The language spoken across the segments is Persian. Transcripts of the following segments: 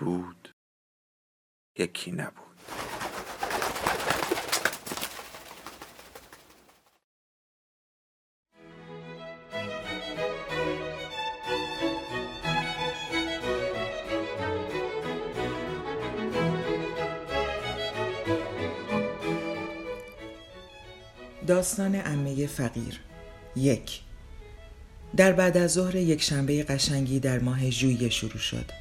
بود یکی نبود. داستان امه فقیر. یک. در بعد از ظهر یک شنبه قشنگی در ماه ژوئیه شروع شد.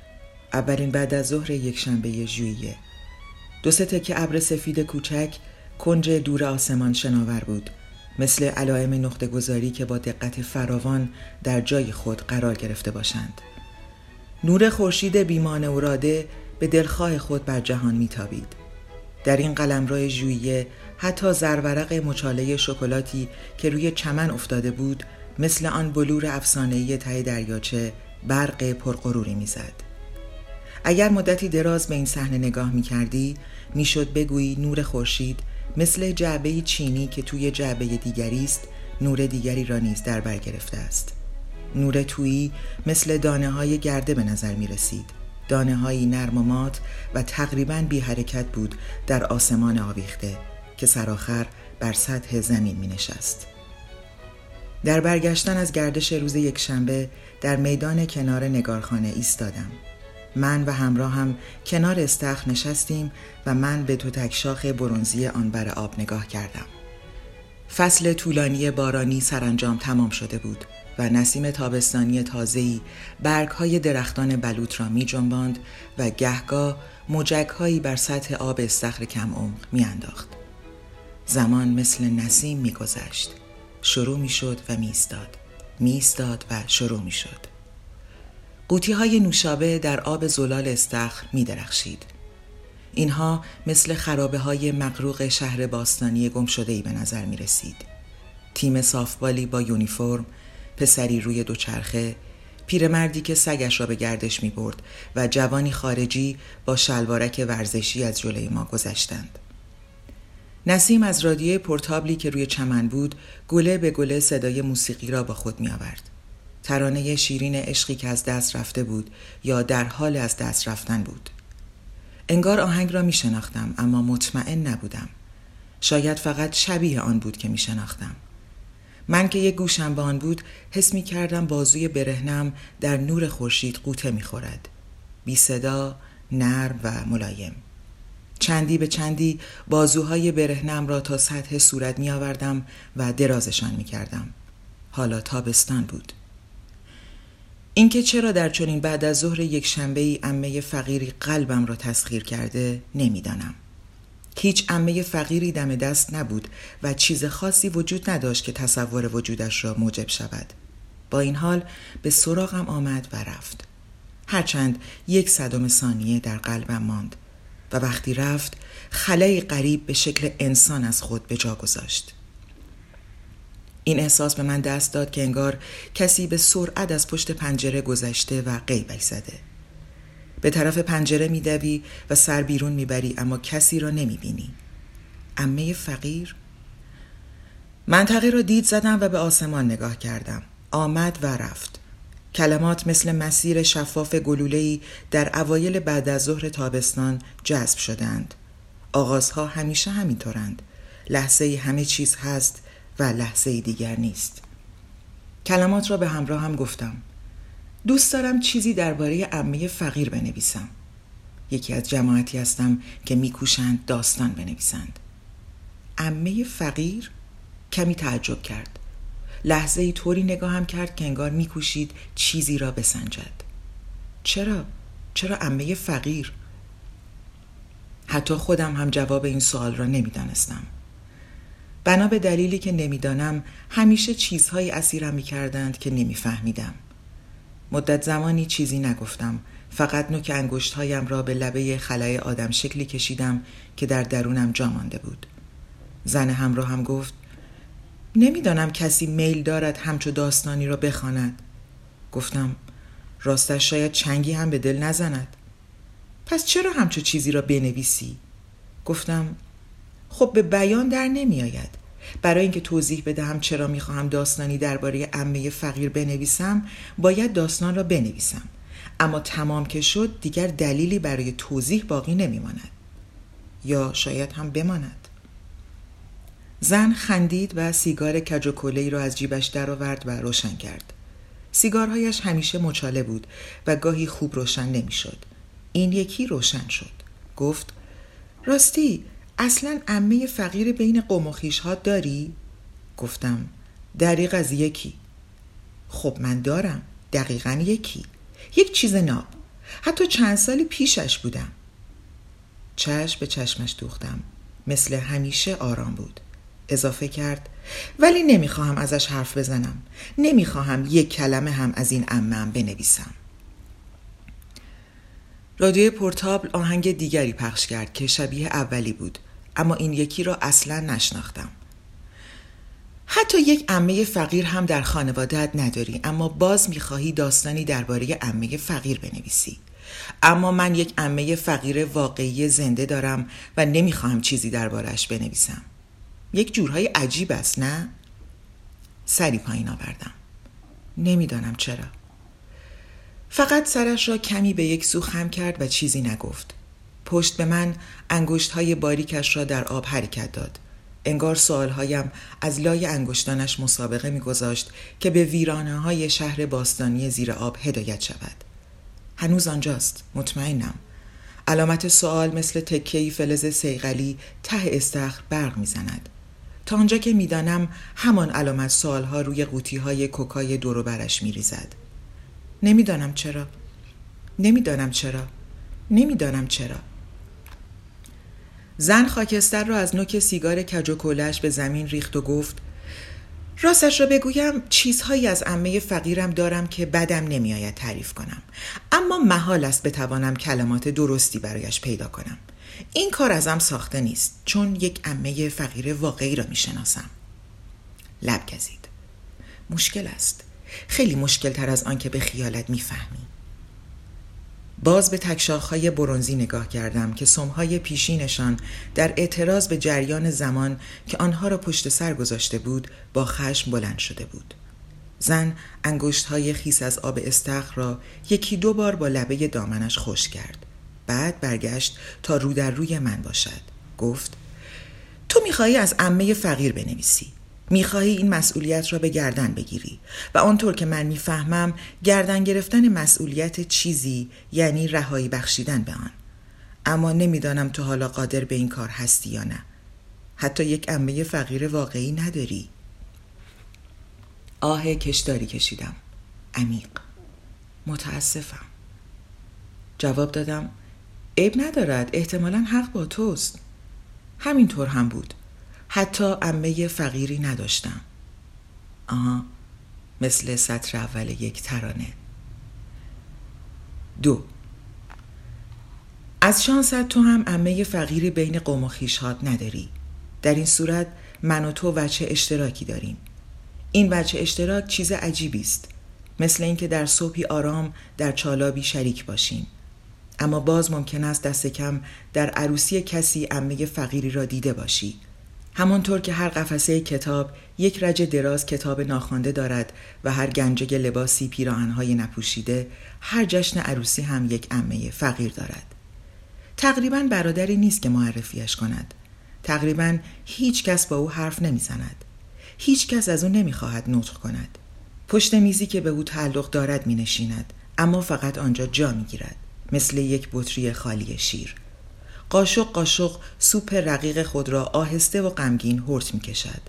اولین بعد از ظهر یک شنبه ژوئیه. دو سه تکه ابر سفید کوچک کنج دور آسمان شناور بود مثل علائم نقطه گذاری که با دقت فراوان در جای خود قرار گرفته باشند. نور خورشید بیمان اوراده به دلخواه خود بر جهان میتابید. در این قلمرو ژوئیه حتی زرورق مچاله شکلاتی که روی چمن افتاده بود مثل آن بلور افسانه‌ای ته دریاچه برق پرغروری می‌زد. اگر مدتی دراز به این صحنه نگاه می کردی می شد بگویی نور خورشید مثل جعبه چینی که توی جعبه دیگری است نور دیگری را نیز در بر گرفته است نور تویی مثل دانه های گرده به نظر می رسید دانه های نرم و مات و تقریبا بی حرکت بود در آسمان آویخته که سرآخر بر سطح زمین می نشست. در برگشتن از گردش روز یک شنبه در میدان کنار نگارخانه ایستادم. من و همراهم کنار استخر نشستیم و من به تو تکشاخ برونزی آن بر آب نگاه کردم. فصل طولانی بارانی سرانجام تمام شده بود و نسیم تابستانی تازه‌ای برگهای درختان بلوط را می جنباند و گهگاه موجکهایی بر سطح آب استخر کم عمق می انداخت. زمان مثل نسیم می گذشت. شروع می شد و می استاد. می استاد و شروع می شد. قوطی های نوشابه در آب زلال استخر می درخشید. اینها مثل خرابه های مقروق شهر باستانی گم شده ای به نظر می رسید. تیم صافبالی با یونیفرم، پسری روی دوچرخه، پیرمردی که سگش را به گردش می برد و جوانی خارجی با شلوارک ورزشی از جلوی ما گذشتند. نسیم از رادیوی پورتابلی که روی چمن بود گله به گله صدای موسیقی را با خود می آورد. ترانه شیرین عشقی که از دست رفته بود یا در حال از دست رفتن بود. انگار آهنگ را می شناختم اما مطمئن نبودم. شاید فقط شبیه آن بود که می شناختم من که یک گوشم به آن بود حس می کردم بازوی برهنم در نور خورشید قوطه می خورد بی صدا نرم و ملایم. چندی به چندی بازوهای برهنم را تا سطح صورت می آوردم و درازشان می کردم حالا تابستان بود. اینکه چرا در چنین بعد از ظهر یک شنبه ای امه فقیری قلبم را تسخیر کرده نمی‌دانم. هیچ امه فقیری دم دست نبود و چیز خاصی وجود نداشت که تصور وجودش را موجب شود. با این حال به سراغم آمد و رفت. هرچند یک صدم ثانیه در قلبم ماند و وقتی رفت خلای غریب به شکل انسان از خود به جا گذاشت. این احساس به من دست داد که انگار کسی به سرعت از پشت پنجره گذشته و قیبک زده. به طرف پنجره میدوی و سر بیرون می‌بری اما کسی را نمی‌بینی. امه فقیر؟ منطقه را دید زدم و به آسمان نگاه کردم. آمد و رفت. کلمات مثل مسیر شفاف گلوله‌ای در اوایل بعد از ظهر تابستان جذب شدند. آغازها همیشه همینطورند. لحظه همه چیز هست و لحظه دیگر نیست کلمات را به همراه هم گفتم دوست دارم چیزی درباره عمه فقیر بنویسم یکی از جماعتی هستم که میکوشند داستان بنویسند عمه فقیر کمی تعجب کرد لحظه ای طوری نگاهم کرد که انگار میکوشید چیزی را بسنجد چرا؟ چرا عمه فقیر؟ حتی خودم هم جواب این سوال را نمی‌دانستم. بنا به دلیلی که نمی‌دانم همیشه چیزهایی اسیرم می‌کردند که نمیفهمیدم. مدت زمانی چیزی نگفتم فقط نوک انگشت هایم را به لبه خلای آدم شکلی کشیدم که در درونم جا مانده بود. زن همراه هم گفت نمی‌دانم کسی میل دارد همچو داستانی را بخواند. گفتم راستش شاید چنگی هم به دل نزند. پس چرا همچو چیزی را بنویسی؟ گفتم خب به بیان در نمی آید برای اینکه توضیح بدهم چرا می‌خواهم داستانی درباره عمه فقیر بنویسم باید داستان را بنویسم اما تمام که شد دیگر دلیلی برای توضیح باقی نمیماند یا شاید هم بماند زن خندید و سیگار کج و را از جیبش درآورد و روشن کرد سیگارهایش همیشه مچاله بود و گاهی خوب روشن نمی‌شد. این یکی روشن شد. گفت راستی اصلا عمه فقیر بین قوم و ها داری؟ گفتم دریق از یکی. خب من دارم دقیقا یکی. یک چیز ناب. حتی چند سالی پیشش بودم. چشم به چشمش دوختم. مثل همیشه آرام بود. اضافه کرد ولی نمی‌خواهم ازش حرف بزنم. نمی‌خواهم یک کلمه هم از این امم بنویسم. رادیو پورتابل آهنگ دیگری پخش کرد که شبیه اولی بود. اما این یکی را اصلا نشناختم. حتی یک امه فقیر هم در خانوادت نداری اما باز می‌خواهی داستانی درباره امه فقیر بنویسی. اما من یک امه فقیر واقعی زنده دارم و نمی‌خواهم چیزی دربارهش بنویسم. یک جورهای عجیب است نه؟ سری پایین آوردم. نمی‌دانم چرا. فقط سرش را کمی به یک سو خم کرد و چیزی نگفت. پشت به من انگشت های باریکش را در آب حرکت داد. انگار سوالهایم از لای انگشتانش مسابقه میگذاشت که به ویرانه های شهر باستانی زیر آب هدایت شود. هنوز آنجاست. مطمئنم. علامت سوال مثل تکهی فلز سیغلی ته استخر برق می‌زند. تا آنجا که می‌دانم همان علامت سوالها روی قوطی های کوکای دورو برش میریزد. نمی‌دانم چرا. نمی‌دانم چرا. نمی‌دانم چرا. زن خاکستر را از نوک سیگار کج و به زمین ریخت و گفت راستش را بگویم چیزهایی از عمه فقیرم دارم که بدم نمیآید تعریف کنم. اما محال است بتوانم کلمات درستی برایش پیدا کنم. این کار ازم ساخته نیست چون یک عمه فقیر واقعی را می‌شناسم. لب گزید. مشکل است. خیلی مشکل تر از آن که به خیالت می‌فهمی. باز به تکشاخهای برونزی نگاه کردم که سمهای پیشینشان در اعتراض به جریان زمان که آنها را پشت سر گذاشته بود با خشم بلند شده بود. زن انگشت های خیس از آب استخر را یکی دو بار با لبه دامنش خوش کرد. بعد برگشت تا رو در روی من باشد. گفت تو می‌خواهی از عمه فقیر بنویسی. می‌خواهی این مسئولیت را به گردن بگیری. و آنطور که من می‌فهمم گردن گرفتن مسئولیت چیزی یعنی رهایی بخشیدن به آن. اما نمی‌دانم تو حالا قادر به این کار هستی یا نه. حتی یک عمه فقیر واقعی نداری. آه کشداری کشیدم. عمیق. متاسفم. جواب دادم عیب ندارد. احتمالا حق با توست. همینطور هم بود. حتی امه فقیری نداشتم. آها مثل سطر اول یک ترانه. دو. از شانست تو هم امه فقیری بین قوم و خیشهات نداری. در این صورت من و تو وچه اشتراکی داریم. این وچه اشتراک چیز عجیبی است. مثل اینکه در صبحی آرام در چالابی شریک باشیم. اما باز ممکن است دست کم در عروسی کسی امه فقیری را دیده باشی. همانطور که هر قفسه کتاب یک رج دراز کتاب ناخوانده دارد و هر گنجه لباسی پیراهنهای نپوشیده هر جشن عروسی هم یک امه فقیر دارد. تقریبا برادری نیست که معرفیش کند. تقریبا هیچ کس با او حرف نمی‌زند. هیچ کس از او نمی‌خواهد نطق کند. پشت میزی که به او تعلق دارد می نشیند اما فقط آنجا جا می گیرد مثل یک بطری خالی شیر. قاشق قاشق سوپ رقیق خود را آهسته و غمگین هرت می کشد.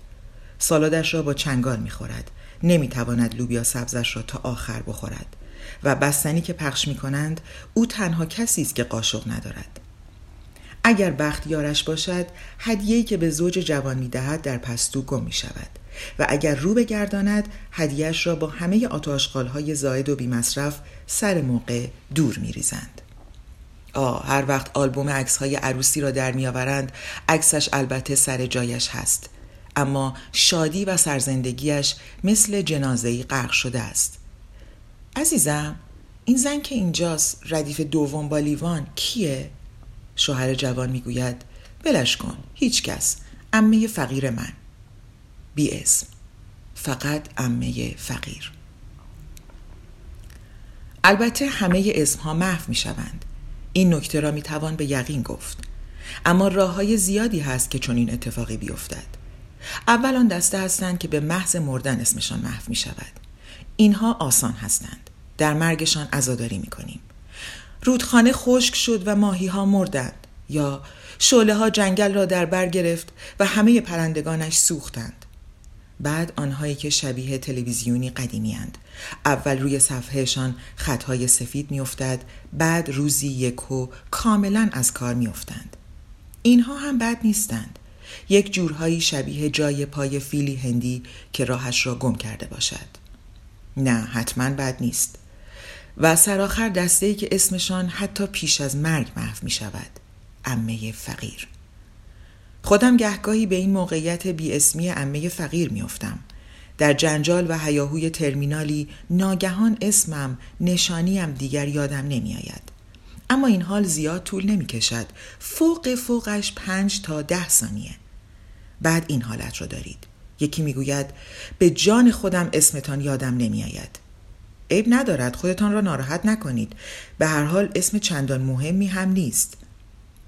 سالادش را با چنگال می خورد. نمی تواند لوبیا سبزش را تا آخر بخورد. و بستنی که پخش می کنند او تنها کسی است که قاشق ندارد. اگر بخت یارش باشد هدیه‌ای که به زوج جوان می دهد در پستو گم می شود. و اگر رو بگرداند هدیهش را با همه های زاید و بیمصرف سر موقع دور میریزند آه هر وقت آلبوم عکس های عروسی را در میآورند عکسش البته سر جایش هست. اما شادی و سرزندگیش مثل جنازهی غرق شده است. عزیزم این زن که اینجاست ردیف دوم با لیوان کیه؟ شوهر جوان می‌گوید بلش کن هیچ کس امه فقیر من. بی اسم فقط امه فقیر. البته همه اسم ها محو می شوند این نکته را می توان به یقین گفت. اما راه های زیادی هست که چون این اتفاقی بیفتد. اول آن دسته هستند که به محض مردن اسمشان محو می شود اینها آسان هستند. در مرگشان عزاداری می کنیم رودخانه خشک شد و ماهی ها مردند یا شعله ها جنگل را در بر گرفت و همه پرندگانش سوختند. بعد آنهایی که شبیه تلویزیونی قدیمی هند. اول روی صفحهشان خطهای سفید میافتد بعد روزی یکو کاملا از کار میافتند. اینها هم بد نیستند. یک جورهایی شبیه جای پای فیلی هندی که راهش را گم کرده باشد. نه حتما بد نیست. و سرآخر دسته ای که اسمشان حتی پیش از مرگ محو می شود امه فقیر. خودم گهگاهی به این موقعیت بی اسمی امه فقیر میافتم. در جنجال و هیاهوی ترمینالی ناگهان اسمم نشانیم دیگر یادم نمیآید. اما این حال زیاد طول نمی کشد. فوق فوقش پنج تا ده ثانیه. بعد این حالت رو دارید. یکی می‌گوید به جان خودم اسمتان یادم نمیآید. عیب ندارد خودتان را ناراحت نکنید. به هر حال اسم چندان مهمی هم نیست.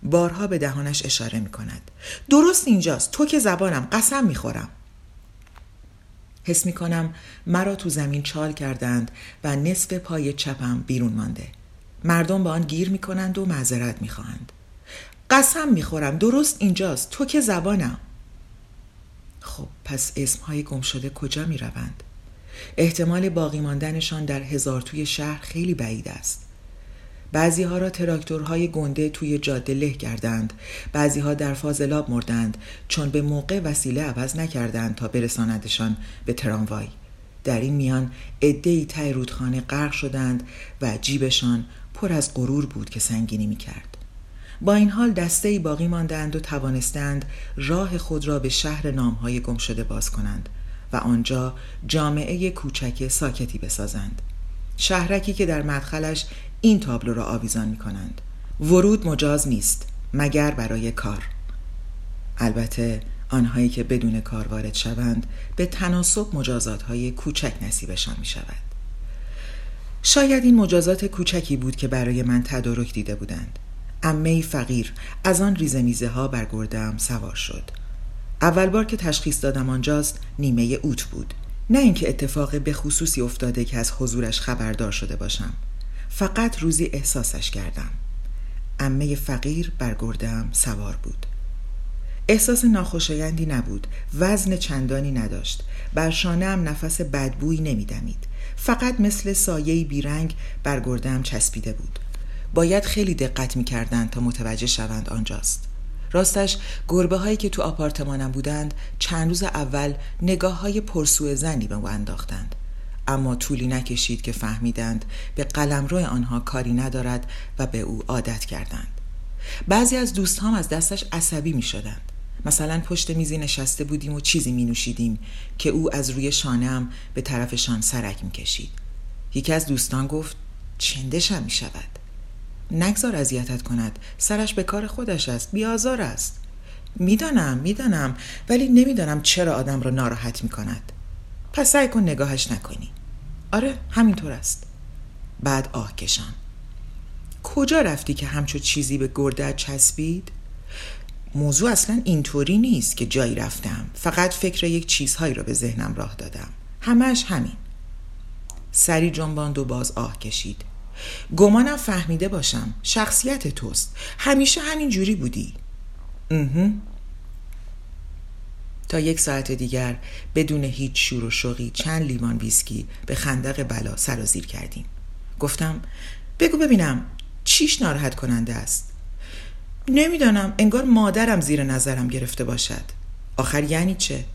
بارها به دهانش اشاره می کند درست اینجاست. تو که زبانم قسم می خورم حس می کنم مرا تو زمین چال کردند و نصف پای چپم بیرون مانده. مردم به آن گیر می کنند و معذرت می خواهند قسم می خورم درست اینجاست. تو که زبانم. خب پس اسمهای گم شده کجا می روند؟ احتمال باقی ماندنشان در هزار توی شهر خیلی بعید است. بعضی ها را تراکتورهای گنده توی جاده له کردند بعضی ها در فاضلاب مردند چون به موقع وسیله عوض نکردند تا برساندشان به تراموای در این میان عدهای ته رودخانه غرق شدند و جیبشان پر از غرور بود که سنگینی می کرد. با این حال دسته باقی ماندند و توانستند راه خود را به شهر نامهای گم شده باز کنند و آنجا جامعه کوچک ساکتی بسازند. شهرکی که در مدخلش این تابلو را آویزان می کنند ورود مجاز نیست مگر برای کار. البته آنهایی که بدون کار وارد شوند به تناسب مجازات های کوچک نصیبشان می شود شاید این مجازات کوچکی بود که برای من تدارک دیده بودند. امه فقیر از آن ریزه میزه ها بر سوار شد. اول بار که تشخیص دادم آنجاست نیمه اوت بود. نه اینکه اتفاق به خصوصی افتاده که از حضورش خبردار شده باشم. فقط روزی احساسش کردم. امه فقیر بر گردم سوار بود. احساس ناخوشایندی نبود. وزن چندانی نداشت. بر شانه هم نفس بدبویی نمیدمید. فقط مثل سایه بیرنگ بر گردم چسبیده بود. باید خیلی دقت می‌کردند تا متوجه شوند آنجاست. راستش گربه هایی که تو آپارتمانم بودند چند روز اول نگاه های پرسوء زنی به او انداختند. اما طولی نکشید که فهمیدند به قلمرو آنها کاری ندارد و به او عادت کردند. بعضی از دوستهام از دستش عصبی می شدند مثلا پشت میزی نشسته بودیم و چیزی می نوشیدیم که او از روی شانم به طرفشان سرک می کشید یکی از دوستان گفت چندشم می شود نگذار اذیتت کند. سرش به کار خودش است. بیازار است. می‌دانم می‌دانم ولی نمی‌دانم چرا آدم را ناراحت می کند پس سعی کن نگاهش نکنی. آره همینطور است. بعد آه کشان. کجا رفتی که همچو چیزی به گردت چسبید؟ موضوع اصلا اینطوری نیست که جایی رفتم. فقط فکر یک چیزهایی را به ذهنم راه دادم. همش همین. سری جنباند و باز آه کشید. گمانم فهمیده باشم شخصیت توست. همیشه همین جوری بودی. تا یک ساعت دیگر بدون هیچ شور و شوقی چند لیوان ویسکی به خندق بلا سرازیر کردیم. گفتم بگو ببینم چیش ناراحت کننده است. نمی‌دانم انگار مادرم زیر نظرم گرفته باشد. آخر یعنی چه؟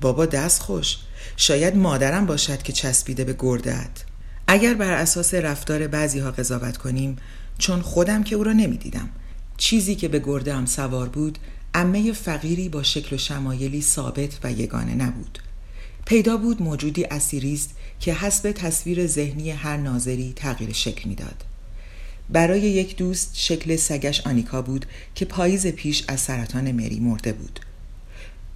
بابا دست خوش. شاید مادرم باشد که چسبیده به گردت. اگر بر اساس رفتار بعضی ها قضاوت کنیم چون خودم که او را نمی‌دیدم. چیزی که به گرده سوار بود امه فقیری با شکل و شمایلی ثابت و یگانه نبود. پیدا بود موجودی اسیری است که حسب تصویر ذهنی هر ناظری تغییر شکل می‌داد. برای یک دوست شکل سگش آنیکا بود که پاییز پیش از سرطان مری مرده بود.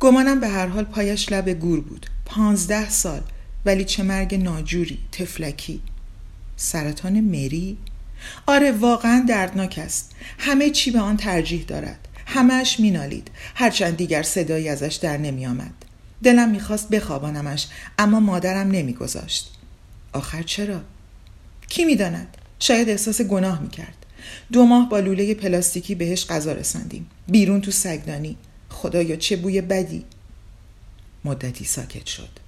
گمانم به هر حال پایش لب گور بود. پانزده سال. ولی چه مرگ ناجوری تفلکی. سرطان مری. آره واقعا دردناک است. همه چی به آن ترجیح دارد. همهش مینالید. هرچند دیگر صدایی ازش در نمی آمد دلم می‌خواست بخوابانمش اما مادرم نمیگذاشت. آخر چرا؟ کی می‌داند؟ شاید احساس گناه می‌کرد. دو ماه با لوله پلاستیکی بهش غذا رساندیم. بیرون تو سگدانی. خدایا چه بوی بدی. مدتی ساکت شد.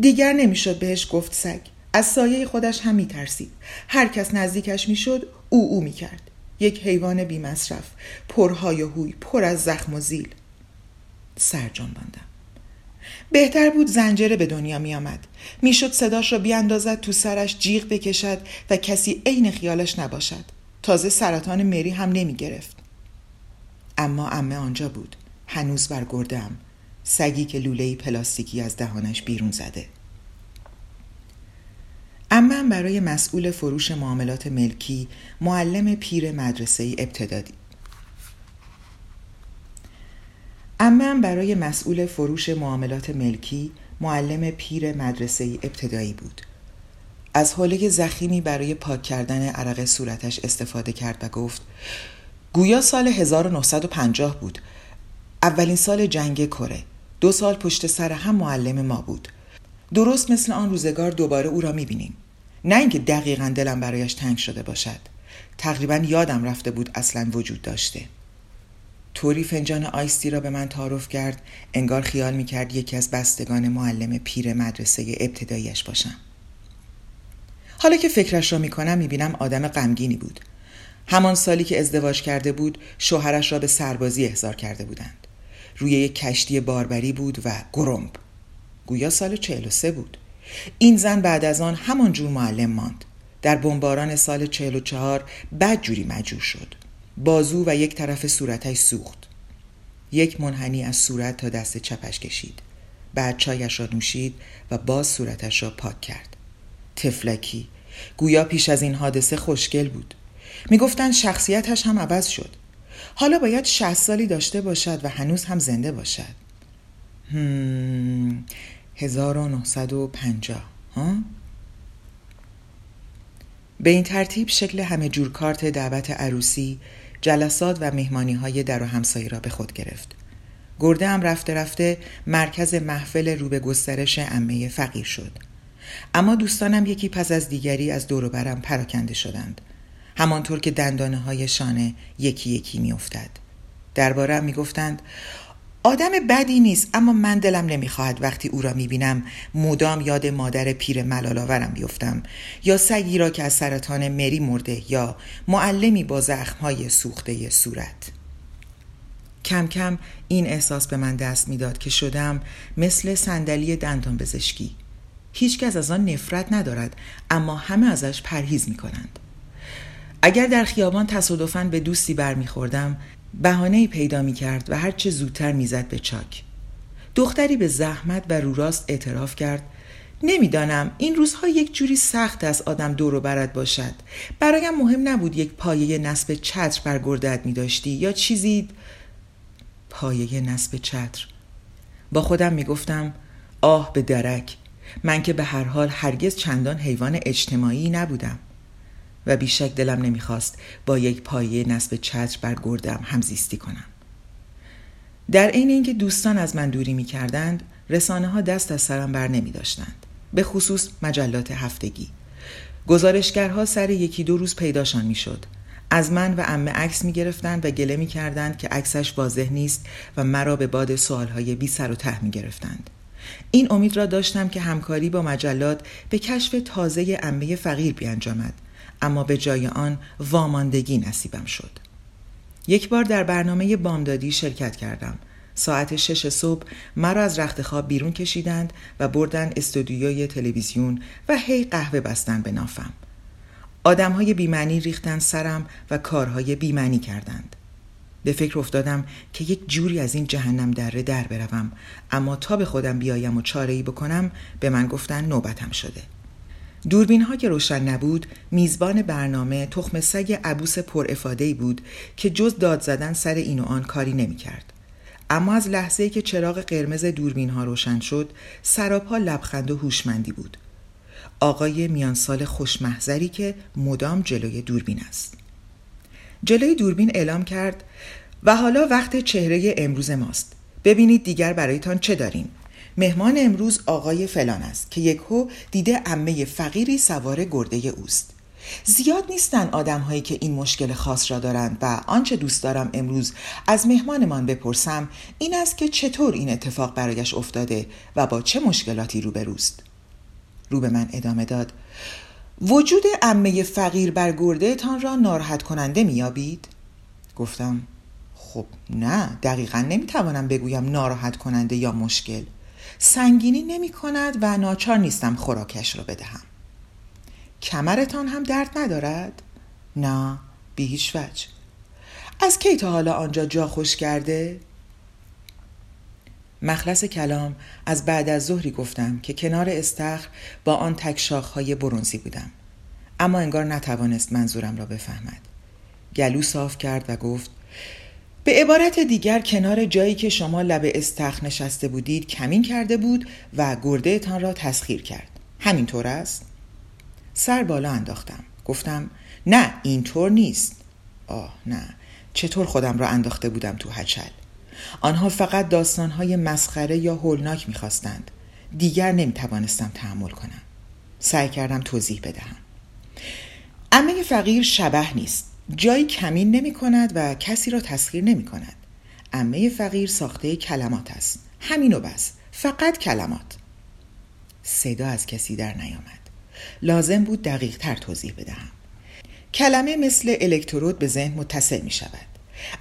دیگر نمی‌شد بهش گفت سگ از سایه خودش هم میترسید هر کس نزدیکش می‌شد او او می‌کرد یک حیوان بی مصرف پرهای هوی پر از زخم و زیل سرجان باندم بهتر بود زنجره به دنیا می آمد. می‌شد صداش را بیاندازد تو سرش جیغ بکشد و کسی عین خیالش نباشد. تازه سرطان مری هم نمی گرفت. اما امه آنجا بود. هنوز بر گردم. سگی که لوله پلاستیکی از دهانش بیرون زده. اما برای مسئول فروش معاملات ملکی معلم پیر مدرسه ابتدایی امم برای مسئول فروش معاملات ملکی معلم پیر مدرسه ابتدایی بود. از حوله زخیمی برای پاک کردن عرق صورتش استفاده کرد و گفت گویا سال 1950 بود. اولین سال جنگ کره. دو سال پشت سر هم معلم ما بود. درست مثل آن روزگار دوباره او را می‌بینیم. نه اینکه دقیقا دلم برایش تنگ شده باشد. تقریبا یادم رفته بود اصلا وجود داشته. طوری فنجان آیستی را به من تعارف کرد انگار خیال می کرد یکی از بستگان معلم پیر مدرسه ابتداییش باشم. حالا که فکرش را می کنم می بینم آدم غمگینی بود. همان سالی که ازدواج کرده بود شوهرش را به سربازی احضار کرده بودند. روی یک کشتی باربری بود و گرمب گویا سال 43 بود. این زن بعد از آن همان جور معلم ماند. در بمباران سال 44 بد جوری مجور شد. بازو و یک طرف صورتش سوخت. یک منحنی از صورت تا دست چپش کشید. بعد چایش را نوشید و باز صورتش را پاک کرد. تفلکی. گویا پیش از این حادثه خوشگل بود. می‌گفتند شخصیتش هم عوض شد. حالا باید شهست سالی داشته باشد و هنوز هم زنده باشد هم 1950 ها؟ به این ترتیب شکل همه جور کارت دعوت عروسی جلسات و مهمانی های در و همسایه را به خود گرفت. گرده هم رفته رفته مرکز محفل رو به گسترش امه فقیر شد. اما دوستانم یکی پس از دیگری از دور برم پراکنده شدند. همانطور که دندانه های شانه یکی یکی میافتد. دربارم می‌گفتند آدم بدی نیست اما من دلم نمی‌خواهد وقتی او را می‌بینم مدام یاد مادر پیر ملالاورم بیفتم یا سگی را که از سرطان مری مرده یا معلمی با زخمهای سوخته صورت کم کم این احساس به من دست می‌داد که شدم مثل صندلی دندان پزشکی هیچکس از آن نفرت ندارد اما همه ازش پرهیز می کنند. اگر در خیابان تصادفاً به دوستی برمیخوردم بهانه پیدا می کرد و هرچه زودتر می‌زد به چاک. دختری به زحمت و رو راست اعتراف کرد. نمی‌دانم این روزها یک جوری سخت است آدم دور و برد باشد. برایم مهم نبود یک پایه نصب چتر بر گردت می داشتی یا چیزی پایه نصب چتر. با خودم می گفتم آه به درک. من که به هر حال هرگز چندان حیوان اجتماعی نبودم. و بیشک دلم نمی‌خواست با یک پایه نصب چتر بر گردم همزیستی کنم در عین اینکه دوستان از من دوری می‌کردند رسانه ها دست از سرم بر نمی داشتند. به خصوص مجلات هفتگی گزارشگرها سر یکی دو روز پیداشان می‌شد از من و امه عکس می گرفتند و گله می کردند که عکسش واضح نیست و مرا به باد سوالهای بی سر و ته می گرفتند. این امید را داشتم که همکاری با مجلات به کشف تازه امه فقیر بیانجامد اما به جای آن واماندگی نصیبم شد یک بار در برنامه بامدادی شرکت کردم ساعت شش صبح مرا از رخت خواب بیرون کشیدند و بردن استودیوی تلویزیون و هی قهوه بستن به نافم. آدم های بیمعنی ریختن سرم و کارهای بیمعنی کردند. به فکر افتادم که یک جوری از این جهنم دره در بروم اما تا به خودم بیایم و چاره ای بکنم به من گفتن نوبتم شده. دوربین ها که روشن نبود میزبان برنامه تخم سگ عبوس پر بود که جز داد زدن سر این و آن کاری نمی کرد. اما از لحظه که چراغ قرمز دوربین ها روشن شد سراپا لبخند و هوشمندی بود. آقای میانسال خوشمحضری که مدام جلوی دوربین است. جلوی دوربین اعلام کرد و حالا وقت چهره امروز ماست. ببینید دیگر برایتان چه داریم؟ مهمان امروز آقای فلان است که یکهو دیده عمه فقیری سوار گرده اوست. زیاد نیستن آدم هایی که این مشکل خاص را دارند و آنچه دوست دارم امروز از مهمانمان بپرسم این است که چطور این اتفاق برایش افتاده و با چه مشکلاتی روبروست. رو به من ادامه داد. وجود عمه فقیر بر گرده تان را ناراحت کننده میابید؟ گفتم خب نه دقیقا نمی‌توانم بگویم ناراحت کننده یا مشکل. سنگینی نمی کند و ناچار نیستم خوراکش را بدهم کمرتان هم درد ندارد؟ نه بی هیچ وجه از کی تا حالا آنجا جا خوش کرده؟ مخلص کلام از بعد از ظهری گفتم که کنار استخر با آن تک های برونزی بودم اما انگار نتوانست منظورم را بفهمد گلو صاف کرد و گفت به عبارت دیگر کنار جایی که شما لب استخر نشسته بودید کمین کرده بود و گرده تان را تسخیر کرد. همینطور است؟ سر بالا انداختم. گفتم نه اینطور نیست. آه نه چطور خودم را انداخته بودم تو هچل؟ آنها فقط داستانهای مسخره یا هولناک می‌خواستند. دیگر نمی‌توانستم تحمل کنم. سعی کردم توضیح بدهم. امه فقیر شبه نیست. جایی کمین نمی کند و کسی را تسخیر نمی کند. امه فقیر ساخته کلمات است. همین و بس. فقط کلمات. صدا از کسی در نیامد. لازم بود دقیق تر توضیح بدهم. کلمه مثل الکترود به ذهن متصل می شود.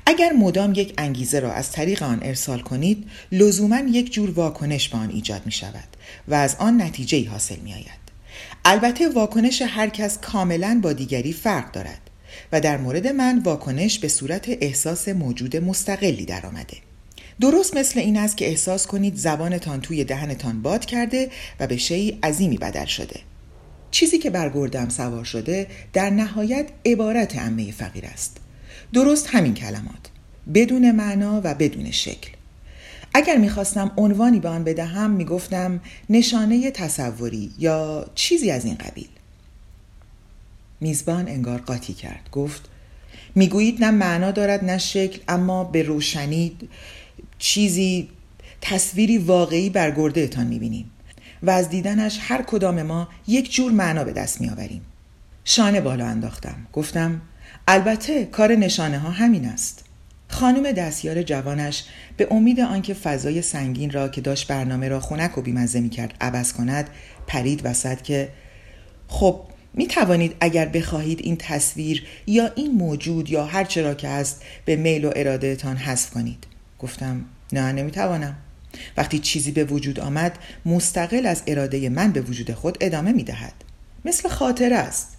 اگر مدام یک انگیزه را از طریق آن ارسال کنید لزوما یک جور واکنش به آن ایجاد می شود و از آن نتیجه حاصل می آید. البته واکنش هر کس کاملا با دیگری فرق دارد. و در مورد من واکنش به صورت احساس موجود مستقلی در آمده. درست مثل این است که احساس کنید زبانتان توی دهنتان باد کرده و به شیعی عظیمی بدل شده. چیزی که بر گردم سوار شده در نهایت عبارت عمه فقیر است. درست همین کلمات. بدون معنا و بدون شکل. اگر می‌خواستم عنوانی به آن بدهم می‌گفتم نشانه تصوری یا چیزی از این قبیل. میزبان انگار قاطی کرد. گفت می‌گویید نه معنا دارد نه شکل اما به روشنی چیزی تصویری واقعی بر گردهتان می‌بینیم و از دیدنش هر کدام ما یک جور معنا به دست میآوریم. شانه بالا انداختم. گفتم البته کار نشانه ها همین است. خانم دستیار جوانش به امید آنکه فضای سنگین را که داشت برنامه را خونک و بیمزه می کرد عوض کند پرید وسط که خب می توانید اگر بخواهید این تصویر یا این موجود یا هر چرا که است به میل و ارادهتان حذف کنید. گفتم نه نمی توانم وقتی چیزی به وجود آمد مستقل از اراده من به وجود خود ادامه می دهد مثل خاطره است.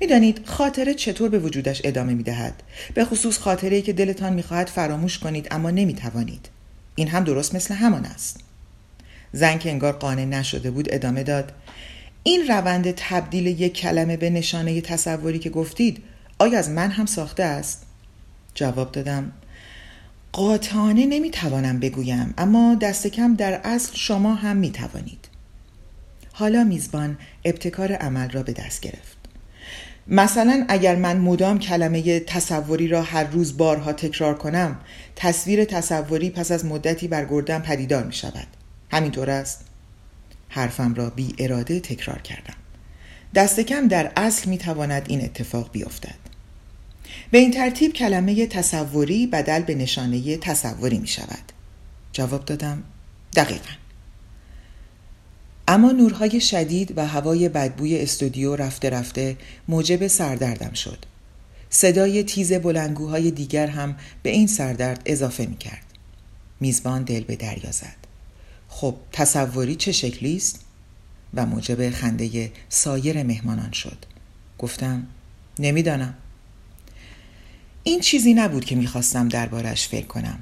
می‌دانید خاطره چطور به وجودش ادامه می دهد به خصوص خاطره که دلتان می‌خواهد فراموش کنید اما نمی توانید این هم درست مثل همان است. زن که انگار قانع نشده بود ادامه داد. این روند تبدیل یک کلمه به نشانه تصوری که گفتید آیا از من هم ساخته است؟ جواب دادم قاطعانه نمی‌توانم بگویم اما دست کم در اصل شما هم می توانید. حالا میزبان ابتکار عمل را به دست گرفت. مثلا اگر من مدام کلمه تصوری را هر روز بارها تکرار کنم تصویر تصوری پس از مدتی بر گردم پدیدار می شود همینطور است حرفم را بی اراده تکرار کردم. دست کم در اصل می تواند این اتفاق بیفتد. به این ترتیب کلمه تصوری بدل به نشانه تصوری می شود جواب دادم دقیقا. اما نورهای شدید و هوای بدبوی استودیو رفته رفته موجب سردردم شد. صدای تیز بلنگوهای دیگر هم به این سردرد اضافه می کرد میزبان دل به دریا زد. خب تصوری چه شکلی است؟ و موجب خنده سایر مهمانان شد. گفتم نمی‌دانم. این چیزی نبود که می‌خواستم دربارش فکر کنم.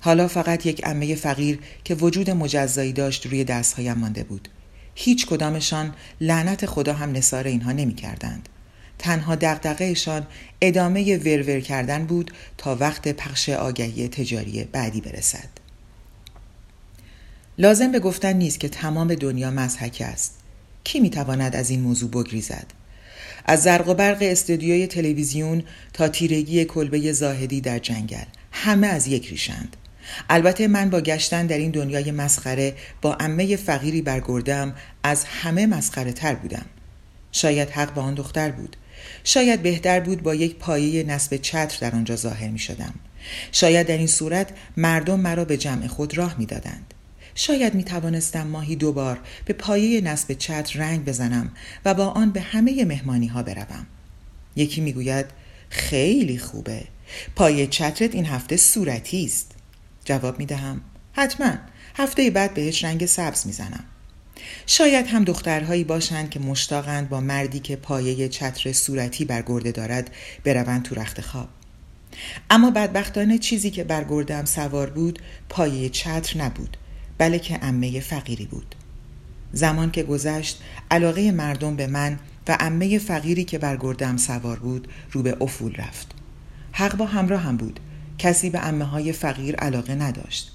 حالا فقط یک امه فقیر که وجود مجزایی داشت روی دستهایم مانده بود. هیچ کدامشان لعنت خدا هم نصار اینها نمی کردند. تنها دقدقهشان ادامه ورور کردن بود تا وقت پخش آگهی تجاری بعدی برسد. لازم به گفتن نیست که تمام دنیا مزحک است. کی می‌تواند از این موضوع بگریزد؟ از زرق و برق استودیوی تلویزیون تا تیرگی کلبه زاهدی در جنگل همه از یک ریشند. البته من با گشتن در این دنیای مسخره با امه فقیری برگردم از همه مسخره تر بودم شاید حق با آن دختر بود شاید بهتر بود با یک پایه نصب چتر در آنجا ظاهر می شدم شاید در این صورت مردم مرا به جمع خود راه می دادند. شاید می توانستم ماهی دو بار به پایه نصب چتر رنگ بزنم و با آن به همه مهمانی ها بروم. یکی می گوید خیلی خوبه. پایه چترت این هفته صورتی است. جواب می دهم حتما هفته بعد بهش رنگ سبز می‌زنم. شاید هم دخترهایی باشند که مشتاقند با مردی که پایه چتر صورتی بر گرده دارد بروند تو رخت خواب. اما بدبختانه چیزی که بر گردم سوار بود پایه چتر نبود بلکه امه فقیری بود. زمان که گذشت علاقه مردم به من و امه فقیری که بر گردم سوار بود رو به افول رفت. حق با همراه هم بود کسی به امه های فقیر علاقه نداشت.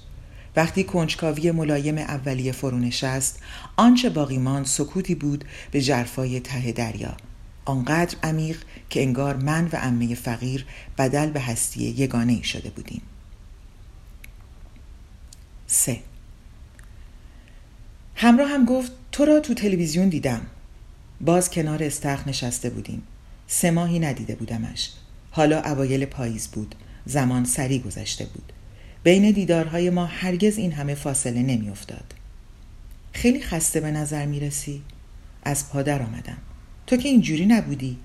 وقتی کنجکاوی ملایم اولیه فرو نشست آنچه باقی ماند سکوتی بود به جرفای ته دریا آنقدر عمیق که انگار من و امه فقیر بدل به هستی یگانه ای شده بودیم سه همراه هم گفت تو را تو تلویزیون دیدم. باز کنار استخ نشسته بودیم. سه ماهی ندیده بودمش. حالا اوایل پاییز بود. زمان سری گذشته بود. بین دیدارهای ما هرگز این همه فاصله نمیافتاد. خیلی خسته به نظر می رسی؟ از پادر آمدم. تو که اینجوری نبودی؟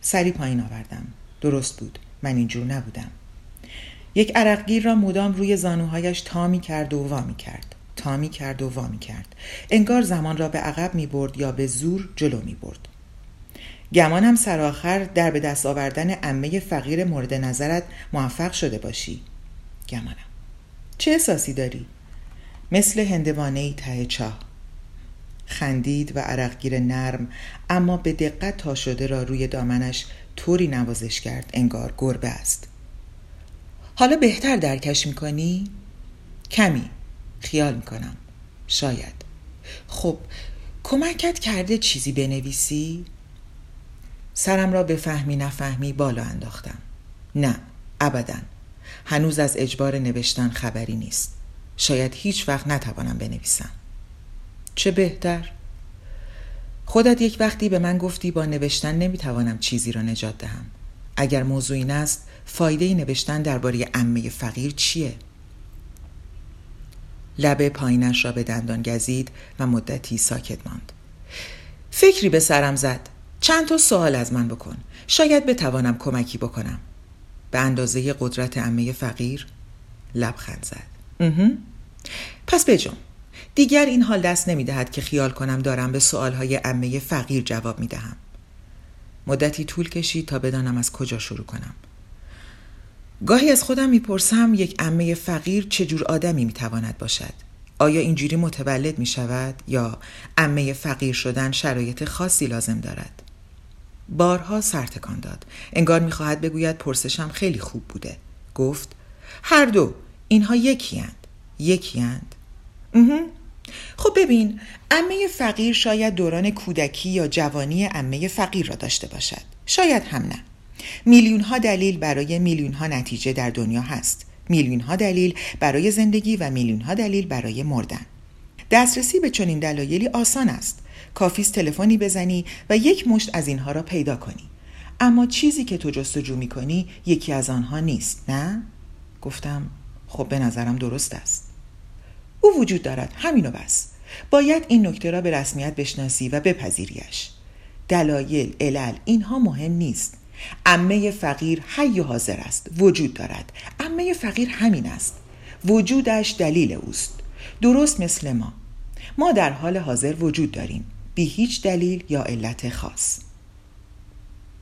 سری پایین آوردم. درست بود. من اینجور نبودم. یک عرقگیر را مدام روی زانوهایش تا می کرد و وا می کرد تا می کرد و وا می کرد. انگار زمان را به عقب می برد یا به زور جلو می برد. گمانم سرآخر در به دست آوردن امه فقیر مورد نظرت موفق شده باشی. گمانم چه احساسی داری؟ مثل هندوانه ته چاه. خندید و عرقگیر نرم اما به دقت تا شده را روی دامنش طوری نوازش کرد انگار گربه است. حالا بهتر درکش می‌کنی؟ کمی. خیال می‌کنم. شاید. خب کمکت کرده چیزی بنویسی؟ سرم را به فهمی نفهمی بالا انداختم. نه ابدا. هنوز از اجبار نوشتن خبری نیست. شاید هیچ وقت نتوانم بنویسم. چه بهتر. خودت یک وقتی به من گفتی با نوشتن نمی‌توانم چیزی را نجات دهم. اگر موضوع این است فایده نوشتن درباره عمه فقیر چیه؟ لبه پایینش را به دندان گزید و مدتی ساکت ماند. فکری به سرم زد. چند تا سوال از من بکن. شاید بتوانم کمکی بکنم. به اندازه قدرت امه فقیر لبخند زد. پس بجم دیگر این حال دست نمی دهد که خیال کنم دارم به سوالهای امه فقیر جواب می دهم مدتی طول کشید تا بدانم از کجا شروع کنم. گاهی از خودم می‌پرسم یک امه فقیر چجور آدمی می‌تواند باشد. آیا اینجوری متولد می شود یا امه فقیر شدن شرایط خاصی لازم دارد؟ بارها سرتکان داد. انگار می‌خواهد بگوید پرسشم خیلی خوب بوده. گفت هر دو اینها یکی هند یکی هند خب ببین امه فقیر شاید دوران کودکی یا جوانی امه فقیر را داشته باشد. شاید هم نه. میلیون ها دلیل برای میلیون ها نتیجه در دنیا هست. میلیون ها دلیل برای زندگی و میلیون ها دلیل برای مردن. دسترسی به چنین دلایلی آسان است. کافیست تلفنی بزنی و یک مشت از اینها را پیدا کنی. اما چیزی که تو جستجو می کنی یکی از آنها نیست نه؟ گفتم خب به نظرم درست است. او وجود دارد. همینو بس. باید این نکته را به رسمیت بشناسی و بپذیریش. دلایل علل اینها مهم نیست. امه فقیر حی و حاضر است وجود دارد. امه فقیر همین است. وجودش دلیل اوست. درست مثل ما. ما در حال حاضر وجود داریم. بی هیچ دلیل یا علت خاص.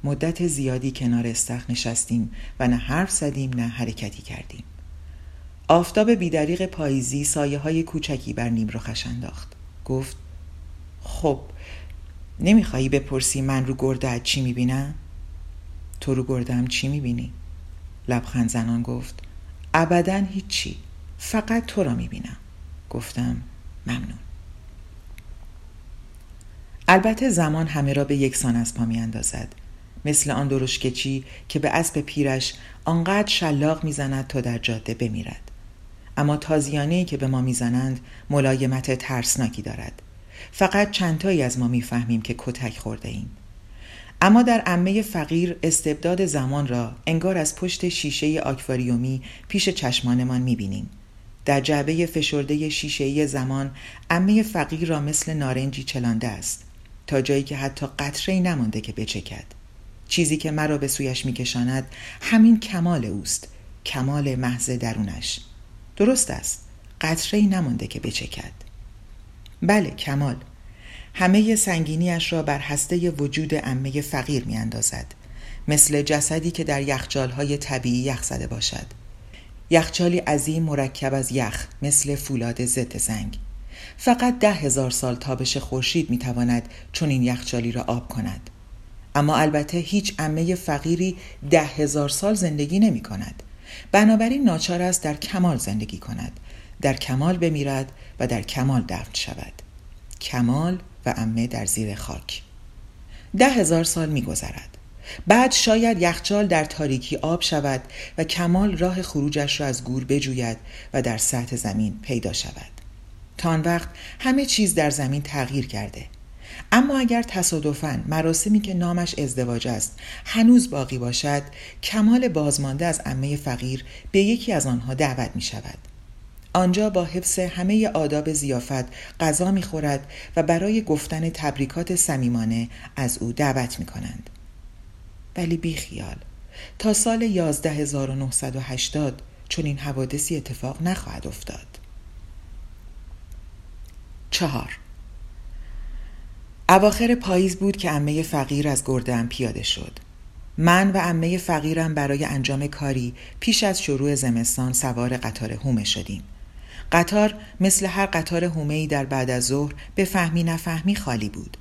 مدت زیادی کنار استخ نشستیم و نه حرف زدیم نه حرکتی کردیم. آفتاب بیدریق پاییزی سایه های کوچکی بر نیم رو انداخت. گفت خب نمیخوایی بپرسی من رو گرده چی می‌بینم؟ تو رو گردم چی می‌بینی؟ لبخند زنان گفت ابدا هیچی فقط تو را می‌بینم. گفتم ممنون. البته زمان همه را به یکسان از پا میاندازد. مثل آن درشکچی که به اسب پیرش آنقدر شلاق می‌زند تا در جاده بمیرد. اما تازیانه که به ما می‌زنند ملایمت ترسناکی دارد. فقط چندتایی از ما می‌فهمیم که کتک خورده ایم. اما در عمه فقیر استبداد زمان را انگار از پشت شیشه آکواریومی پیش چشمانمان می‌بینیم. در جعبه فشرده شیشه زمان عمه فقیر را مثل نارنجی چلانده است تا جایی که حتی قطره نمانده که بچکد. چیزی که مرا به سویش میکشاند همین کمال اوست کمال محض درونش. درست است قطره نمانده که بچکد. بله کمال. همه سنگینیش را بر هسته وجود امه فقیر می اندازد. مثل جسدی که در یخچالهای طبیعی یخ زده باشد. یخچالی عظیم مرکب از یخ مثل فولاد ضد زنگ. فقط ده هزار سال تابش خورشید می تواند چون این یخچالی را آب کند. اما البته هیچ امه فقیری ده هزار سال زندگی نمی کند بنابراین ناچار است در کمال زندگی کند. در کمال بمیرد و در کمال دفن شود. کمال امه در زیر خاک. ده هزار سال می گذرد. بعد شاید یخچال در تاریکی آب شود و کمال راه خروجش را از گور بجوید و در سطح زمین پیدا شود. تا آن وقت همه چیز در زمین تغییر کرده. اما اگر تصادفاً مراسمی که نامش ازدواج است هنوز باقی باشد کمال بازمانده از امه فقیر به یکی از آنها دعوت می شود. آنجا با حفظ همه آداب زیافت غذا می‌خورد و برای گفتن تبریکات صمیمانه از او دعوت می کنند. ولی بی خیال تا سال 11980 چون این حوادثی اتفاق نخواهد افتاد. چهار اواخر پاییز بود که امه فقیر از گردم پیاده شد. من و امه فقیرم برای انجام کاری پیش از شروع زمستان سوار قطار هومه شدیم. قطار مثل هر قطار هومه‌ای در بعد از ظهر به فهمی نفهمی خالی بود.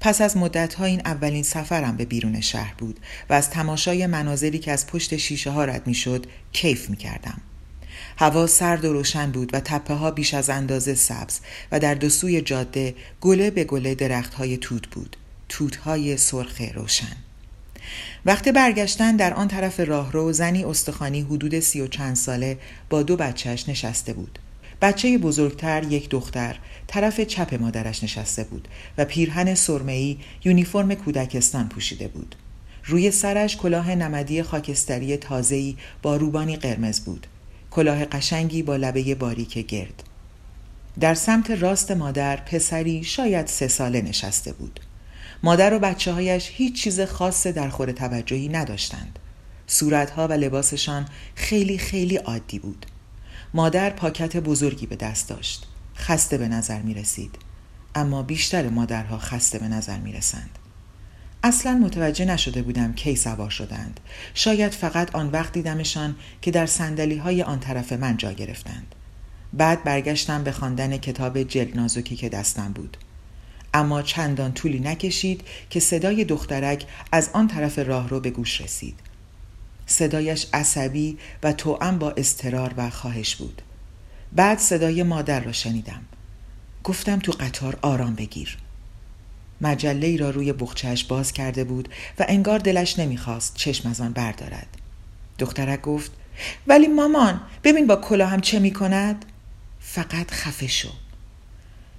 پس از مدتها این اولین سفرم به بیرون شهر بود و از تماشای مناظری که از پشت شیشه ها رد می شد کیف می کردم. هوا سرد و روشن بود و تپه ها بیش از اندازه سبز و در دو سوی جاده گله به گله درخت های توت بود. توت های سرخ روشن. وقتی برگشتن در آن طرف راهرو زنی استخوانی حدود سی و چند ساله با دو بچهش نشسته بود. بچه بزرگتر یک دختر طرف چپ مادرش نشسته بود و پیرهن سرمه‌ای یونیفرم کودکستان پوشیده بود. روی سرش کلاه نمدی خاکستری تازه‌ای با روبانی قرمز بود. کلاه قشنگی با لبه باریک گرد. در سمت راست مادر پسری شاید سه ساله نشسته بود. مادر و بچه هایش هیچ چیز خاص در خور توجهی نداشتند. صورتها و لباسشان خیلی خیلی عادی بود. مادر پاکت بزرگی به دست داشت. خسته به نظر می رسید. اما بیشتر مادرها خسته به نظر می رسند. اصلا متوجه نشده بودم کی سوار شدند. شاید فقط آن وقت دیدمشان که در سندلی های آن طرف من جا گرفتند. بعد برگشتم به خواندن کتاب جلد نازکی که دستم بود. اما چندان طولی نکشید که صدای دخترک از آن طرف راه رو به گوش رسید. صدایش عصبی و توأم با استرار و خواهش بود. بعد صدای مادر را شنیدم. گفتم تو قطار آرام بگیر. مجله ای را روی بخچهش باز کرده بود و انگار دلش نمی‌خواست چشم از آن بردارد. دخترک گفت ولی مامان ببین با کلا هم چه می‌کند؟ فقط خفه شو.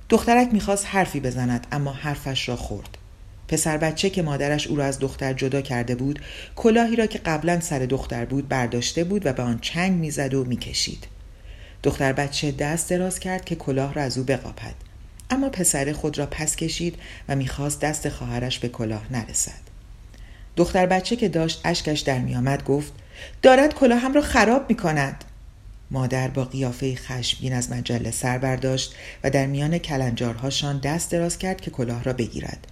دخترک می‌خواست حرفی بزند اما حرفش را خورد. پسر بچه که مادرش او را از دختر جدا کرده بود کلاهی را که قبلا سر دختر بود برداشته بود و به آن چنگ می‌زد و می‌کشید. دختر بچه دست دراز کرد که کلاه را از او بقاپد. اما پسر خود را پس کشید و می‌خواست دست خواهرش به کلاه نرسد. دختر بچه که داشت اشکش در میآمد گفت دارد کلاهم را خراب می‌کند. مادر با قیافه خشمگین از مجله سر برداشت و در میان کلنجارهاشان دست دراز کرد که کلاه را بگیرد.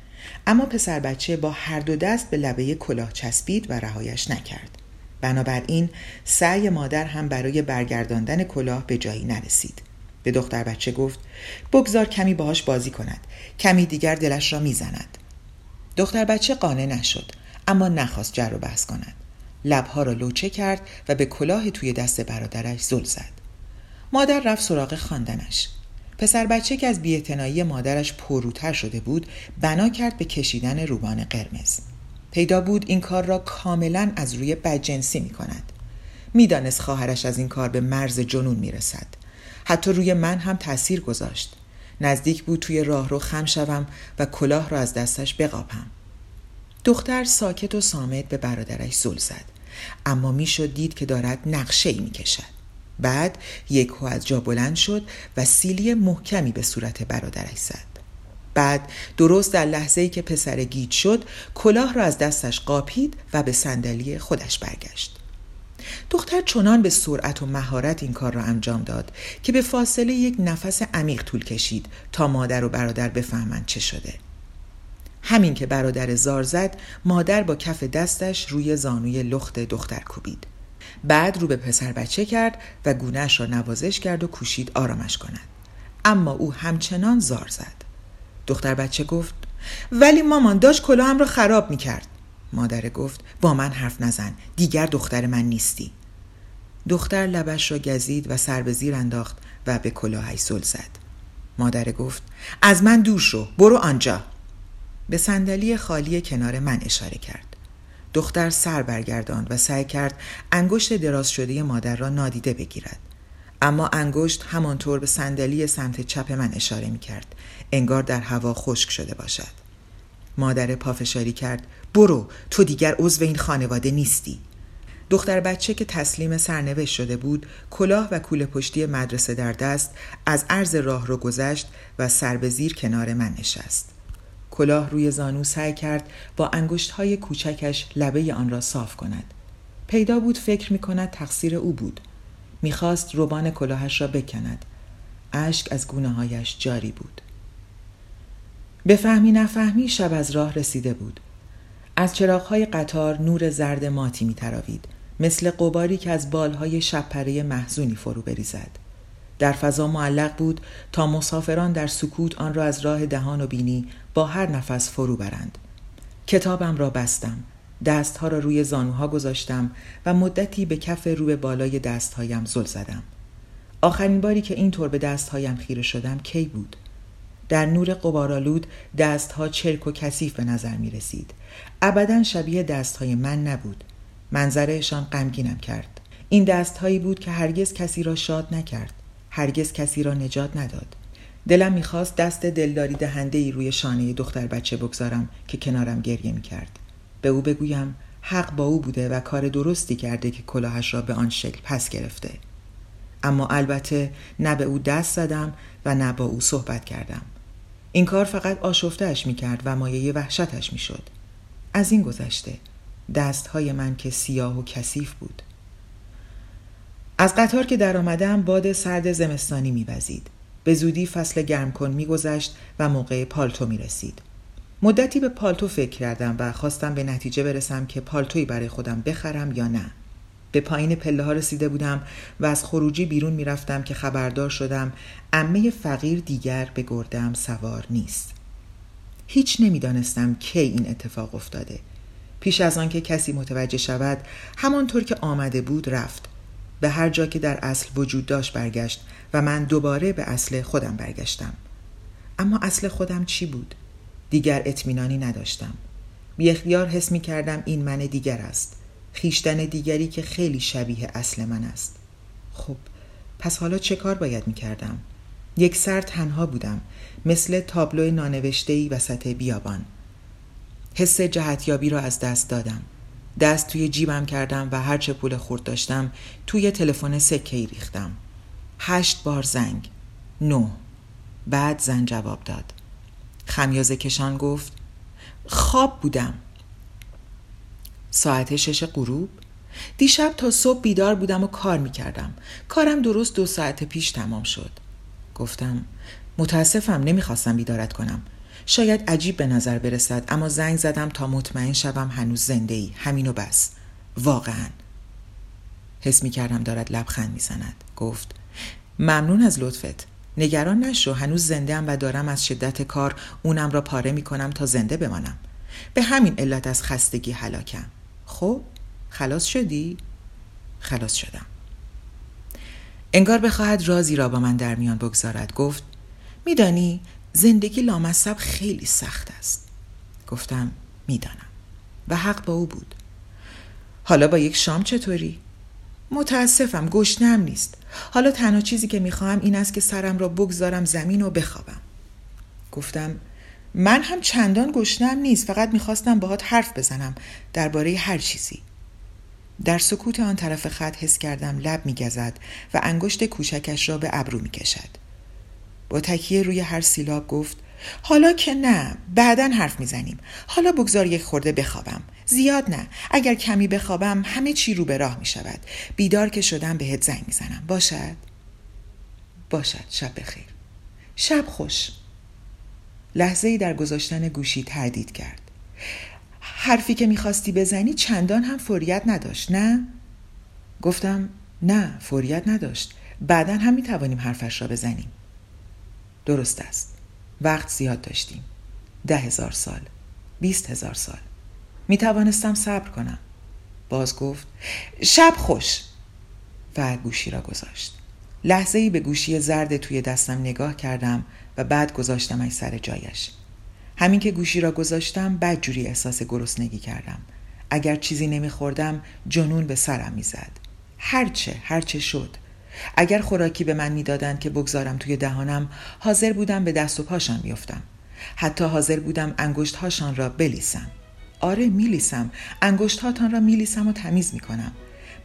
اما پسر بچه با هر دو دست به لبه کلاه چسبید و رهایش نکرد. بنابراین سعی مادر هم برای برگرداندن کلاه به جایی نرسید. به دختر بچه گفت بگذار کمی باهاش بازی کند. کمی دیگر دلش را می‌زند. دختر بچه قانع نشد اما نخواست جر و بحث کند. لبها را لوچه کرد و به کلاه توی دست برادرش زل زد. مادر رفت سراغ خواندنش. پسر بچه که از بیعتنایی مادرش پروتر شده بود بنا کرد به کشیدن روبان قرمز. پیدا بود این کار را کاملا از روی بدجنسی می کند می‌دانست خواهرش از این کار به مرز جنون می رسد حتی روی من هم تاثیر گذاشت. نزدیک بود توی راه رو خم شوم و کلاه را از دستش بقاپم. دختر ساکت و سامت به برادرش زل زد. اما می‌شد دید که دارد نقشه ای می کشد بعد یک از جا بلند شد و سیلی محکمی به صورت برادرش زد. بعد درست در لحظه ای که پسر گیج شد کلاه را از دستش قاپید و به صندلی خودش برگشت. دختر چنان به سرعت و مهارت این کار را انجام داد که به فاصله یک نفس عمیق طول کشید تا مادر و برادر بفهمند چه شده. همین که برادر زار زد مادر با کف دستش روی زانوی لخت دختر کوبید. بعد رو به پسر بچه کرد و گونهش را نوازش کرد و کوشید آرامش کند. اما او همچنان زار زد. دختر بچه گفت ولی مامان داشت کلاهم را خراب می کرد مادر گفت با من حرف نزن دیگر دختر من نیستی. دختر لبش را گزید و سر به زیر انداخت و به کلاهش زل زد. مادر گفت از من دور شو برو آنجا. به صندلی خالی کنار من اشاره کرد. دختر سر برگرداند و سعی کرد انگشت دراز شده مادر را نادیده بگیرد. اما انگشت همانطور به صندلی سمت چپ من اشاره می کرد انگار در هوا خشک شده باشد. مادر پافشاری کرد برو تو دیگر عضو این خانواده نیستی. دختر بچه که تسلیم سرنوشت شده بود کلاه و کوله پشتی مدرسه در دست از عرض راه رو گذشت و سر به زیر کنار من نشست. کلاه روی زانو سعی کرد با انگشت های کوچکش لبه آن را صاف کند. پیدا بود فکر می کند تقصیر او بود. می‌خواست روبان کلاهش را بکند. اشک از گونه هایش جاری بود. به فهمی نفهمی شب از راه رسیده بود. از چراغهای قطار نور زرد ماتی می تراوید مثل قباری که از بالهای شبپره محزونی فرو بریزد. در فضا معلق بود تا مسافران در سکوت آن را از راه دهان و بینی با هر نفس فرو برند. کتابم را بستم دستها را روی زانوها گذاشتم و مدتی به کف رو به بالای دستهایم زل زدم. آخرین باری که اینطور به دستهایم خیره شدم کی بود؟ در نور قبارالود دستها چرک و کثیف به نظر می رسید. ابدا شبیه دستهای من نبود. منظرهشان غمگینم کرد. این دستهایی بود که هرگز کسی را شاد نکرد. هرگز کسی را نجات نداد. دلم می‌خواست دست دلداری دهنده ای روی شانه دختر بچه بگذارم که کنارم گریه می‌کرد. به او بگویم حق با او بوده و کار درستی کرده که کلاهش را به آن شکل پس گرفته. اما البته نه به او دست زدم و نه با او صحبت کردم. این کار فقط آشفتهش می‌کرد و مایه وحشتش می‌شد. از این گذشته دستهای من که سیاه و کثیف بود. از قطار که در آمدم باد سرد زمستانی میوزید به زودی فصل گرم کن میگذشت و موقع پالتو می رسید. مدتی به پالتو فکر کردم و خواستم به نتیجه برسم که پالتویی برای خودم بخرم یا نه. به پایین پله ها رسیده بودم و از خروجی بیرون می‌رفتم که خبردار شدم امه فقیر دیگر به گردم سوار نیست. هیچ نمی‌دانستم کی این اتفاق افتاده. پیش از آنکه کسی متوجه شود همانطور که آمده بود رفت به هر جا که در اصل وجود داشت برگشت و من دوباره به اصل خودم برگشتم. اما اصل خودم چی بود؟ دیگر اطمینانی نداشتم. بی اختیار حس می کردم این من دیگر است. خیشتن دیگری که خیلی شبیه اصل من است. خب پس حالا چه کار باید می کردم؟ یک سر تنها بودم مثل تابلو نانوشتهی وسط بیابان. حس جهتیابی را از دست دادم. دست توی جیبم کردم و هرچه پول خورد داشتم توی تلفن سکه ای ریختم. هشت بار زنگ. نو بعد زن جواب داد. خمیازه کشان گفت خواب بودم. ساعت شش غروب. دیشب تا صبح بیدار بودم و کار می‌کردم. کارم درست دو ساعت پیش تمام شد. گفتم متاسفم نمی‌خواستم بیدارت کنم. شاید عجیب به نظر برسد اما زنگ زدم تا مطمئن شوم هنوز زنده ای همینو بس. واقعا. حس می کردم دارد لبخند می‌زند. گفت ممنون از لطفت. نگران نشو هنوز زنده ام و دارم از شدت کار اونم را پاره می کنم تا زنده بمانم. به همین علت از خستگی حلاکم خب خلاص شدی؟ خلاص شدم. انگار بخواهد رازی را با من در میان بگذارد. گفت میدانی زندگی لامصب خیلی سخت است. گفتم می‌دانم. و حق با او بود. حالا با یک شام چطوری؟ متاسفم گشنم نیست. حالا تنها چیزی که می‌خواهم این است که سرم را بگذارم زمین و بخوابم. گفتم من هم چندان گشنم نیست فقط می‌خواستم باهات حرف بزنم درباره هر چیزی. در سکوت آن طرف خط حس کردم لب میگزد و انگشت کوچکش را به ابرو می‌کشد. با تکیه روی هر سیلاب گفت حالا که نه بعدا حرف می‌زنیم. حالا بگذار یک خورده بخوابم. زیاد نه. اگر کمی بخوابم همه چی رو به راه می شود بیدار که شدم بهت زنگ می‌زنم. باشد؟ باشد. شب بخیر. شب خوش. لحظه ای در گذاشتن گوشی تردید کرد. حرفی که می‌خواستی بزنی چندان هم فوریت نداشت نه؟ گفتم نه فوریت نداشت. بعدا هم می‌توانیم حرفش را بزنیم. درست است. وقت زیاد داشتیم. ده هزار سال. بیست هزار سال. می توانستم صبر کنم. باز گفت شب خوش. و گوشی را گذاشت. لحظه ای به گوشی زرد توی دستم نگاه کردم و بعد گذاشتمش سر جایش. همین که گوشی را گذاشتم بعد جوری احساس گرسنگی کردم. اگر چیزی نمیخوردم جنون به سرم می‌زد. هرچه هرچه شد. اگر خوراکی به من می‌دادند که بگذارم توی دهانم حاضر بودم به دست و پاشان میافتم حتی حاضر بودم انگشت هاشان را بلیسم. آره میلیسم. انگشت هاتان را میلیسم و تمیز می‌کنم.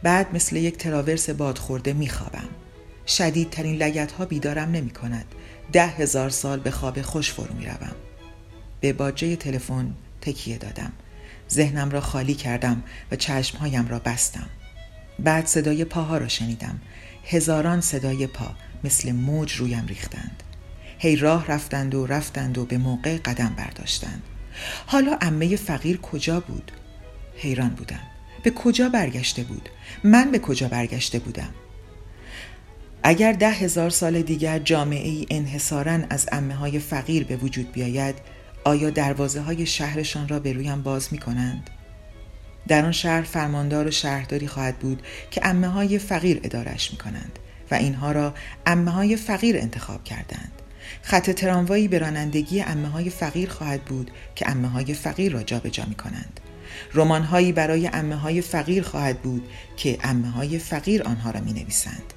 بعد مثل یک تراورس باد خورده میخوابم. شدیدترین لگت ها بیدارم نمی کند ده هزار سال به خواب خوش فرو می روم. به باجه تلفن تکیه دادم. ذهنم را خالی کردم و چشمهایم را بستم. بعد صدای پاها را شنیدم. هزاران صدای پا مثل موج رویم ریختند هی راه رفتند و رفتند و به موقع قدم برداشتند حالا امه فقیر کجا بود؟ حیران بودم به کجا برگشته بود؟ من به کجا برگشته بودم؟ اگر ده هزار سال دیگر جامعه ای انحصارا از امه های فقیر به وجود بیاید آیا دروازه های شهرشان را به رویم باز می کنند؟ در آن شهر فرماندار و شهرداری خواهد بود که امه های فقیر ادارش می کنند و اینها را امه های فقیر انتخاب کردند. خط تراموایی به رانندگی امه های فقیر خواهد بود که امه های فقیر را جابجا می کنند. رمان هایی برای امه های فقیر خواهد بود که امه های فقیر آنها را می نویسند.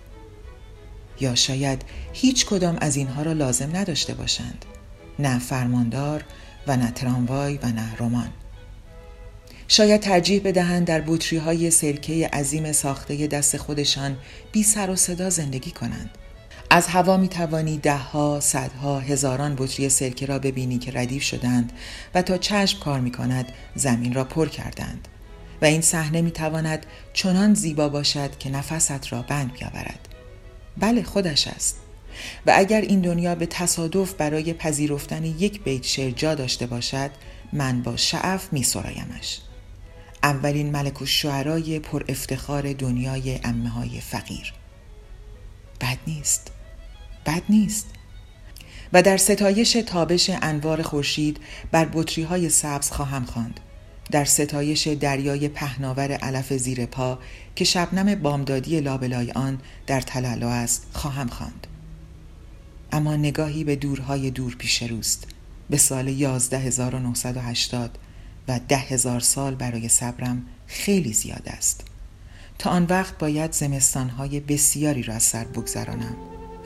یا شاید هیچ کدام از اینها را لازم نداشته باشند. نه فرماندار و نه تراموای و نه رمان. شاید ترجیح بدهند در بوتری های سرکه عظیم ساخته دست خودشان بی سر و صدا زندگی کنند. از هوا می توانی دهها، صدها، هزاران بطری سرکه را ببینی که ردیف شدند و تا چشم کار می کند زمین را پر کردند. و این صحنه می تواند چنان زیبا باشد که نفست را بند بیاورد. بله خودش است. و اگر این دنیا به تصادف برای پذیرفتن یک بیت شعر جا داشته باشد من با شعف می سرایمش. اولین ملک و شعرای پر افتخار دنیای امه های فقیر. بد نیست. بد نیست. و در ستایش تابش انوار خورشید بر بطری های سبز خواهم خواند. در ستایش دریای پهناور علف زیر پا که شبنم بامدادی لابلای آن در تلالو است خواهم خواند. اما نگاهی به دورهای دور پیش روست. به سال 11980 و ده هزار سال برای صبرم خیلی زیاد است. تا آن وقت باید زمستانهای بسیاری را از سر بگذرانم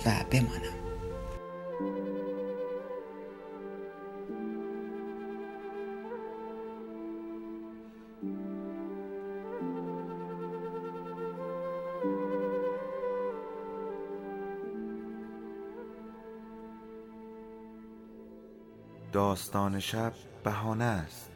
و بمانم. داستان شب بهانه است.